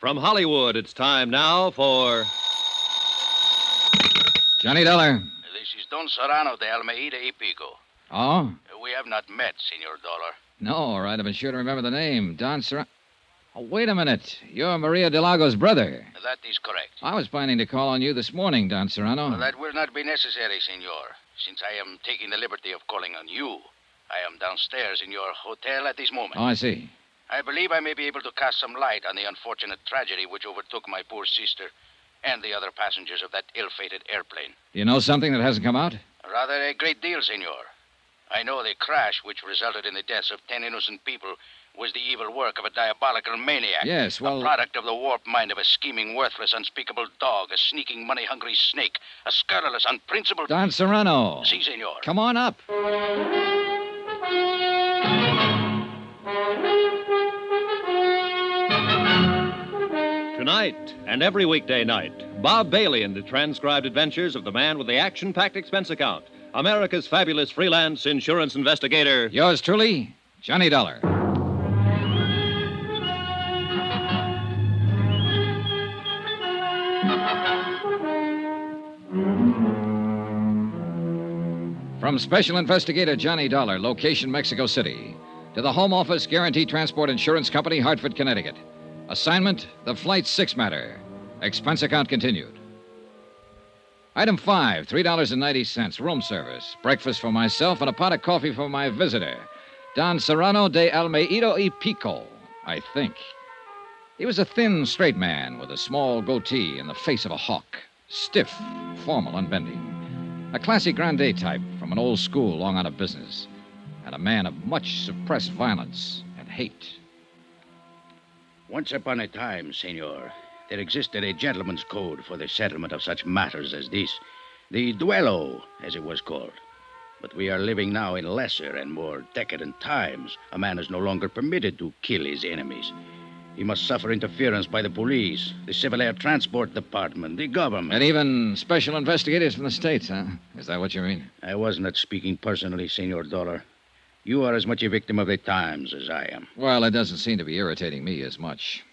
From Hollywood, it's time now for. Johnny Dollar. This is Don Serrano de Almeida y Pico. Oh? We have not met, Senor Dollar. No, all right. I've been sure to remember the name. Don Serrano. Oh, wait a minute. You're Maria Delago's brother. That is correct. I was planning to call on you this morning, Don Serrano. Well, that will not be necessary, Senor, since I am taking the liberty of calling on you. I am downstairs in your hotel at this moment. Oh, I see. I believe I may be able to cast some light on the unfortunate tragedy which overtook my poor sister and the other passengers of that ill-fated airplane. Do you know something that hasn't come out? Rather a great deal, Senor. I know the crash which resulted in the deaths of ten innocent people was the evil work of a diabolical maniac. Yes, well. A product of the warped mind of a scheming, worthless, unspeakable dog, a sneaking, money hungry snake, a scurrilous, unprincipled. Don Serrano. Si, senor. Come on up. Tonight and every weekday night, Bob Bailey in the transcribed adventures of the man with the action packed expense account, America's fabulous freelance insurance investigator. Yours truly, Johnny Dollar. From Special Investigator Johnny Dollar, location Mexico City, to the Home Office Guarantee Transport Insurance Company, Hartford, Connecticut. Assignment The Flight 6 matter. Expense account continued. Item 5, $3.90, room service. Breakfast for myself and a pot of coffee for my visitor, Don Serrano de Almeida y Pico, I think. He was a thin, straight man with a small goatee and the face of a hawk. Stiff, formal, unbending. A classy grande type from an old school long out of business. And a man of much suppressed violence and hate. Once upon a time, senor, there existed a gentleman's code for the settlement of such matters as this. The duello, as it was called. But we are living now in lesser and more decadent times. A man is no longer permitted to kill his enemies. He must suffer interference by the police, the Civil Air Transport Department, the government. And even special investigators from the States, huh? Is that what you mean? I was not speaking personally, Senor Dollar. You are as much a victim of the times as I am. Well, it doesn't seem to be irritating me as much.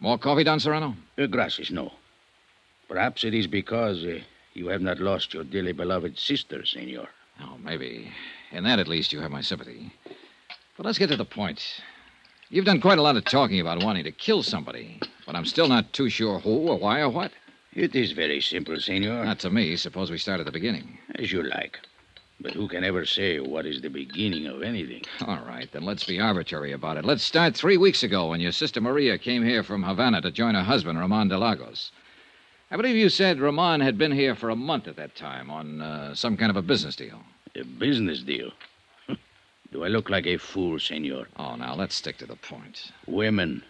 More coffee, Don Serrano? Uh, gracias, no. Perhaps it is because uh, you have not lost your dearly beloved sister, Senor. Oh, maybe. In that, at least, you have my sympathy. But let's get to the point. You've done quite a lot of talking about wanting to kill somebody, but I'm still not too sure who or why or what. It is very simple, Senor. Not to me. Suppose we start at the beginning. As you like. But who can ever say what is the beginning of anything? All right, then let's be arbitrary about it. Let's start three weeks ago when your sister Maria came here from Havana to join her husband, Ramon de Lagos. I believe you said Ramon had been here for a month at that time on uh, some kind of a business deal. A business deal? Do I look like a fool, Senor? Oh, now let's stick to the point. Women.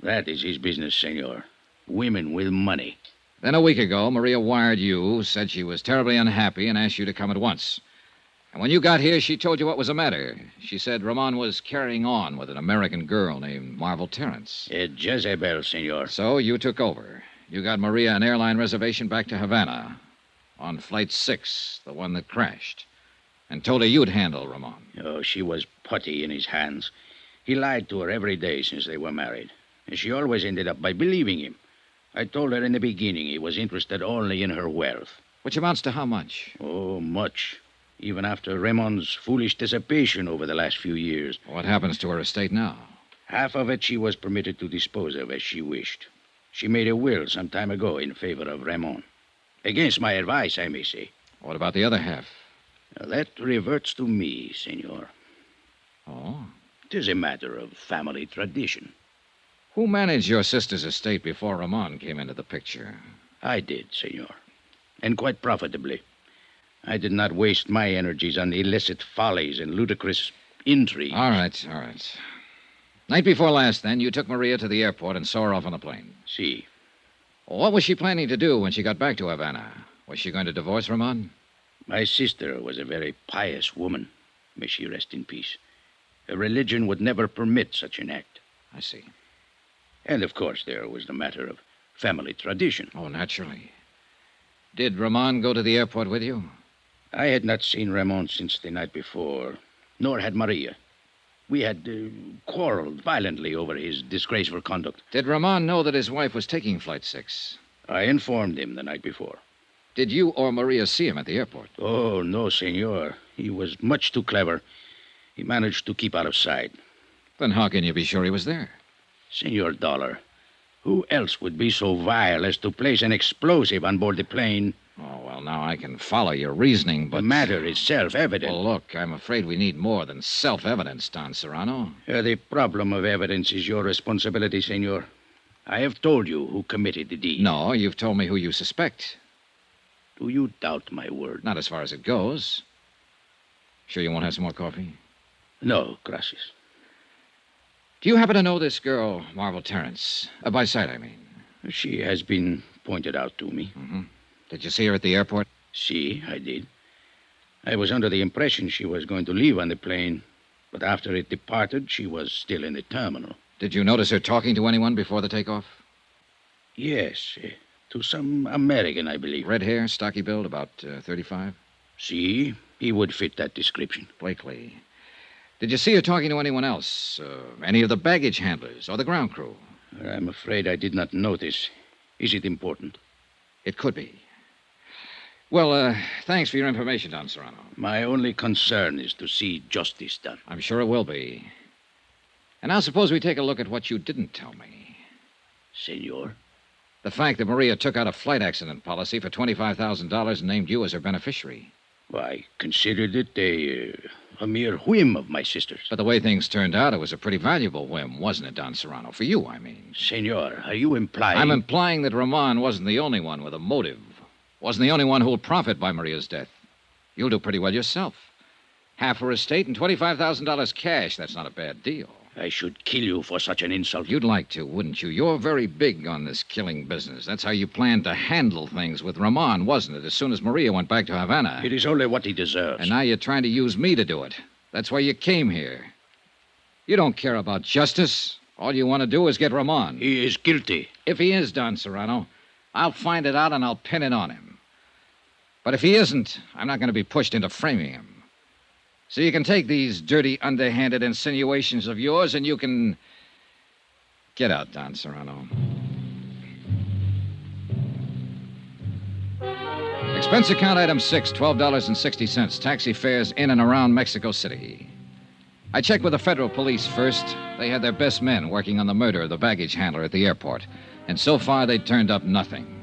That is his business, Senor. Women with money. Then a week ago, Maria wired you, said she was terribly unhappy, and asked you to come at once. And when you got here, she told you what was the matter. She said Ramon was carrying on with an American girl named Marvel Terrence. A Jezebel, Senor. So you took over. You got Maria an airline reservation back to Havana on Flight 6, the one that crashed, and told her you'd handle Ramon. Oh, she was putty in his hands. He lied to her every day since they were married. And she always ended up by believing him. I told her in the beginning he was interested only in her wealth. Which amounts to how much? Oh, much. Even after Ramon's foolish dissipation over the last few years. What happens to her estate now? Half of it she was permitted to dispose of as she wished. She made a will some time ago in favor of Raymond. Against my advice, I may say. What about the other half? Now, that reverts to me, senor. Oh? It is a matter of family tradition. Who managed your sister's estate before Ramon came into the picture? I did, senor. And quite profitably. I did not waste my energies on illicit follies and ludicrous intrigues. All right, all right. Night before last, then, you took Maria to the airport and saw her off on a plane. See. What was she planning to do when she got back to Havana? Was she going to divorce Ramon? My sister was a very pious woman. May she rest in peace. Her religion would never permit such an act. I see. And of course, there was the matter of family tradition. Oh, naturally. Did Ramon go to the airport with you? I had not seen Ramon since the night before, nor had Maria. We had uh, quarreled violently over his disgraceful conduct. Did Ramon know that his wife was taking Flight 6? I informed him the night before. Did you or Maria see him at the airport? Oh, no, senor. He was much too clever. He managed to keep out of sight. Then how can you be sure he was there? Senor Dollar, who else would be so vile as to place an explosive on board the plane? Oh, well, now I can follow your reasoning, but. The matter is self evident. Well, look, I'm afraid we need more than self evidence, Don Serrano. Uh, the problem of evidence is your responsibility, senor. I have told you who committed the deed. No, you've told me who you suspect. Do you doubt my word? Not as far as it goes. Sure you won't have some more coffee? No, gracias. Do you happen to know this girl, Marvel Terrence? Uh, by sight, I mean. She has been pointed out to me. Mm-hmm. Did you see her at the airport? See, I did. I was under the impression she was going to leave on the plane, but after it departed, she was still in the terminal. Did you notice her talking to anyone before the takeoff? Yes, eh, to some American, I believe. Red hair, stocky build, about uh, 35? See, he would fit that description. Blakely. Did you see her talking to anyone else? Uh, any of the baggage handlers or the ground crew? I'm afraid I did not notice. Is it important? It could be. Well, uh, thanks for your information, Don Serrano. My only concern is to see justice done. I'm sure it will be. And now suppose we take a look at what you didn't tell me. Senor? The fact that Maria took out a flight accident policy for $25,000 and named you as her beneficiary. I considered it a, uh, a mere whim of my sister's. But the way things turned out, it was a pretty valuable whim, wasn't it, Don Serrano? For you, I mean. Senor, are you implying. I'm implying that Ramon wasn't the only one with a motive, wasn't the only one who'll profit by Maria's death. You'll do pretty well yourself. Half her estate and $25,000 cash. That's not a bad deal. I should kill you for such an insult. You'd like to, wouldn't you? You're very big on this killing business. That's how you planned to handle things with Ramon, wasn't it? As soon as Maria went back to Havana. It is only what he deserves. And now you're trying to use me to do it. That's why you came here. You don't care about justice. All you want to do is get Ramon. He is guilty. If he is, Don Serrano, I'll find it out and I'll pin it on him. But if he isn't, I'm not going to be pushed into framing him. So you can take these dirty, underhanded insinuations of yours and you can. Get out, Don Serrano. Expense account item six, $12.60. Taxi fares in and around Mexico City. I checked with the federal police first. They had their best men working on the murder of the baggage handler at the airport. And so far, they'd turned up nothing.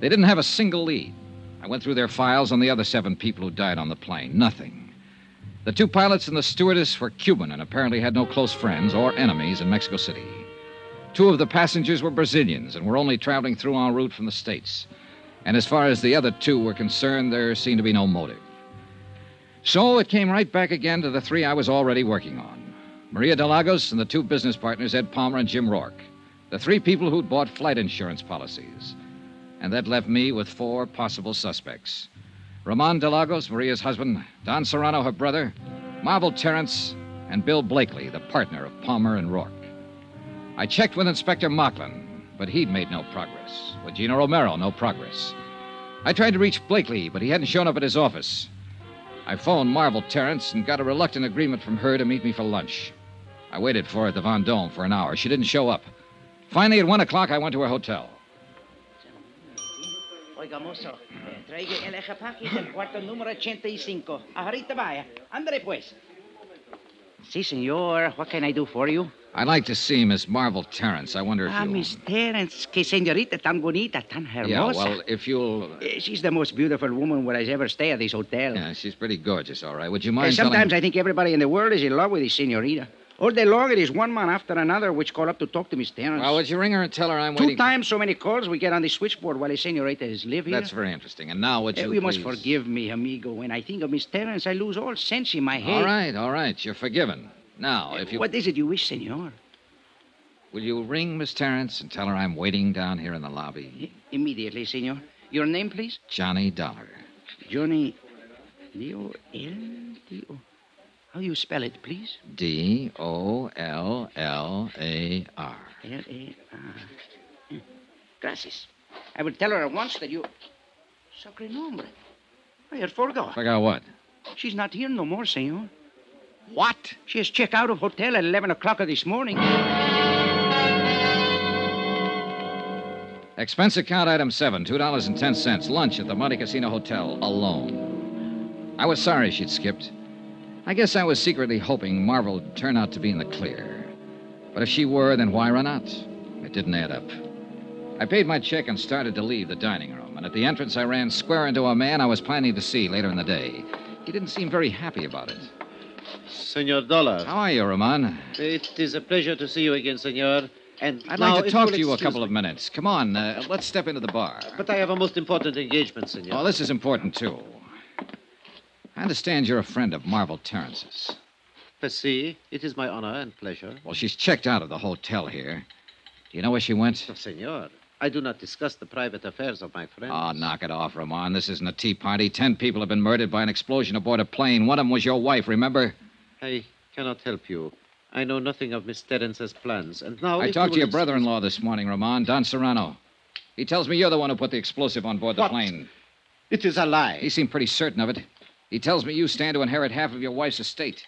They didn't have a single lead. I went through their files on the other seven people who died on the plane. Nothing. The two pilots and the stewardess were Cuban and apparently had no close friends or enemies in Mexico City. Two of the passengers were Brazilians and were only traveling through en route from the States. And as far as the other two were concerned, there seemed to be no motive. So it came right back again to the three I was already working on Maria Delagos and the two business partners, Ed Palmer and Jim Rourke. The three people who'd bought flight insurance policies. And that left me with four possible suspects. Ramon Delagos, Maria's husband, Don Serrano, her brother, Marvel Terrence, and Bill Blakely, the partner of Palmer and Rourke. I checked with Inspector Mocklin, but he'd made no progress. With Gino Romero, no progress. I tried to reach Blakely, but he hadn't shown up at his office. I phoned Marvel Terrence and got a reluctant agreement from her to meet me for lunch. I waited for her at the Vendome for an hour. She didn't show up. Finally, at one o'clock, I went to her hotel. Oiga, mozo, eh, traiga el equipaje del cuarto número 85. Ahorita vaya. Ándale, pues. Sí, senor. What can I do for you? I'd like to see Miss Marvel Terrence. I wonder if Ah, you... Miss Terrence. Que señorita tan bonita, tan hermosa. Yeah, well, if you'll... Eh, She's the most beautiful woman where I ever stay at this hotel. Yeah, she's pretty gorgeous, all right. Would you mind sometimes telling... I think everybody in the world is in love with this señorita. All day long, it is one man after another which call up to talk to Miss Terrence. Well, would you ring her and tell her I'm Two waiting... times so many calls we get on the switchboard while the señorita is here. That's very interesting. And now, would Eh, you you must forgive me, amigo. When I think of Miss Terrence, I lose all sense in my head. All right, all right. You're forgiven. Now, if you... What is it you wish, senor? Will you ring Miss Terrence and tell her I'm waiting down here in the lobby? I- Immediately, senor. Your name, please? Johnny Dollar. Johnny. D-O-L-D-O. How do you spell it, please? D O L L A R. L-A-R. Hmm. Gracias. I will tell her at once that you... Sacre nombre. I had forgot. Forgot what? She's not here no more, senor. What? She has checked out of hotel at 11 o'clock this morning. Expense account item seven, $2.10. Lunch at the Monte Casino Hotel, alone. I was sorry she'd skipped. I guess I was secretly hoping Marvel would turn out to be in the clear. But if she were, then why run out? It didn't add up. I paid my check and started to leave the dining room, and at the entrance I ran square into a man I was planning to see later in the day. He didn't seem very happy about it. Senor Dollar, How are you, Ramon? it is a pleasure to see you again, senor. And I'd like to talk to you a couple of minutes. Come on, uh, let's step into the bar. But I have a most important engagement, senor. Oh, this is important, too. I understand you're a friend of Marvel Terrence's. Percy, it is my honor and pleasure. Well, she's checked out of the hotel here. Do you know where she went? Oh, senor, I do not discuss the private affairs of my friends. Oh, knock it off, Ramon. This isn't a tea party. Ten people have been murdered by an explosion aboard a plane. One of them was your wife, remember? I cannot help you. I know nothing of Miss Terrence's plans. And now. I talked to your brother in law this morning, Ramon, Don Serrano. He tells me you're the one who put the explosive on board the What? plane. It is a lie. He seemed pretty certain of it. He tells me you stand to inherit half of your wife's estate.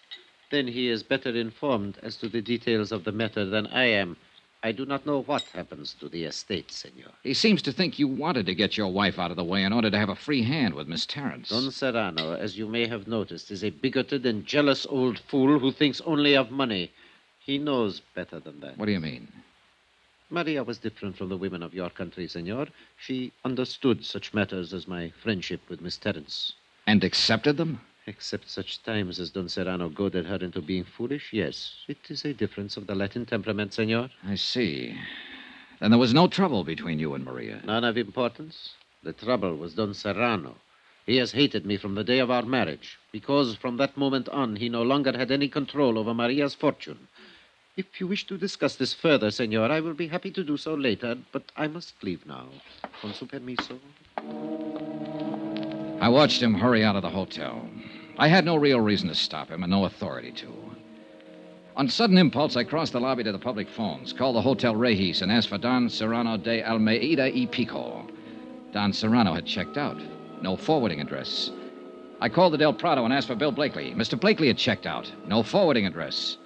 Then he is better informed as to the details of the matter than I am. I do not know what happens to the estate, senor. He seems to think you wanted to get your wife out of the way in order to have a free hand with Miss Terrence. Don Serrano, as you may have noticed, is a bigoted and jealous old fool who thinks only of money. He knows better than that. What do you mean? Maria was different from the women of your country, senor. She understood such matters as my friendship with Miss Terrence. And accepted them? Except such times as Don Serrano goaded her into being foolish, yes. It is a difference of the Latin temperament, senor. I see. Then there was no trouble between you and Maria. None of importance. The trouble was Don Serrano. He has hated me from the day of our marriage, because from that moment on he no longer had any control over Maria's fortune. If you wish to discuss this further, senor, I will be happy to do so later, but I must leave now. Con su permiso. I watched him hurry out of the hotel. I had no real reason to stop him and no authority to. On sudden impulse, I crossed the lobby to the public phones, called the Hotel Regis, and asked for Don Serrano de Almeida y Pico. Don Serrano had checked out. No forwarding address. I called the Del Prado and asked for Bill Blakely. Mr. Blakely had checked out. No forwarding address.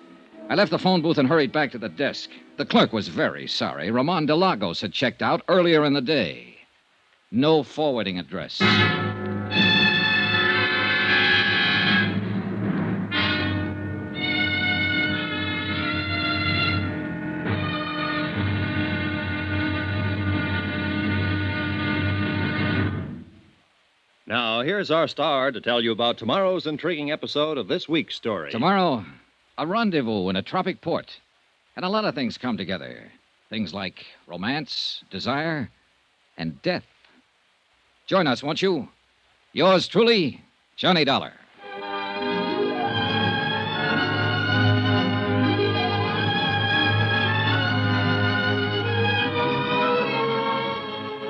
I left the phone booth and hurried back to the desk. The clerk was very sorry. Ramon de Lagos had checked out earlier in the day. No forwarding address. Now, here's our star to tell you about tomorrow's intriguing episode of this week's story. Tomorrow, a rendezvous in a tropic port. And a lot of things come together. Things like romance, desire, and death. Join us, won't you? Yours truly, Johnny Dollar.